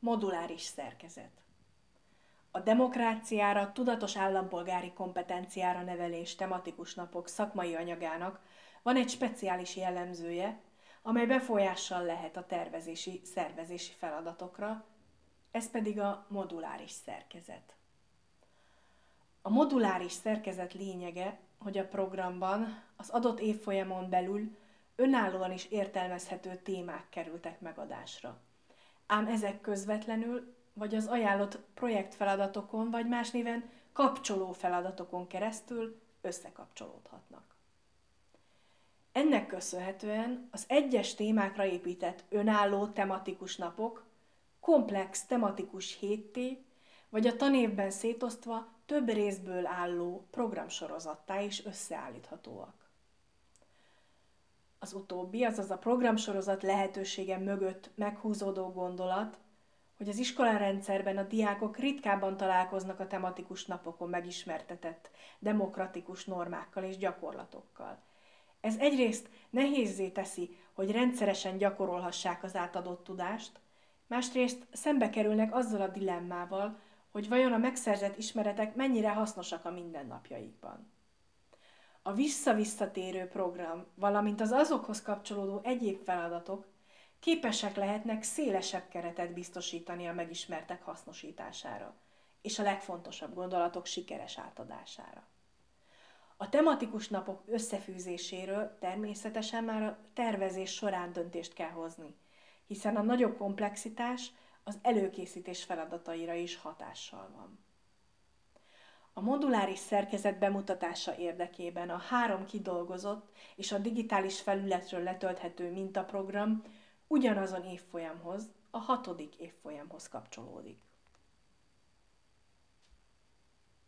Moduláris szerkezet. A demokráciára, tudatos állampolgári kompetenciára nevelés tematikus napok szakmai anyagának van egy speciális jellemzője, amely befolyással lehet a tervezési, szervezési feladatokra, ez pedig a moduláris szerkezet. A moduláris szerkezet lényege, hogy a programban az adott évfolyamon belül önállóan is értelmezhető témák kerültek megadásra ám ezek közvetlenül, vagy az ajánlott projektfeladatokon, vagy más néven kapcsoló feladatokon keresztül összekapcsolódhatnak. Ennek köszönhetően az egyes témákra épített önálló tematikus napok komplex tematikus hétté, vagy a tanévben szétosztva több részből álló programsorozattá is összeállíthatóak. Az utóbbi, azaz a programsorozat lehetősége mögött meghúzódó gondolat, hogy az iskolarendszerben a diákok ritkábban találkoznak a tematikus napokon megismertetett demokratikus normákkal és gyakorlatokkal. Ez egyrészt nehézzé teszi, hogy rendszeresen gyakorolhassák az átadott tudást, másrészt szembe kerülnek azzal a dilemmával, hogy vajon a megszerzett ismeretek mennyire hasznosak a mindennapjaikban. A vissza-visszatérő program, valamint az azokhoz kapcsolódó egyéb feladatok képesek lehetnek szélesebb keretet biztosítani a megismertek hasznosítására, és a legfontosabb gondolatok sikeres átadására. A tematikus napok összefűzéséről természetesen már a tervezés során döntést kell hozni, hiszen a nagyobb komplexitás az előkészítés feladataira is hatással van. A moduláris szerkezet bemutatása érdekében a három kidolgozott és a digitális felületről letölthető mintaprogram ugyanazon évfolyamhoz, a hatodik évfolyamhoz kapcsolódik.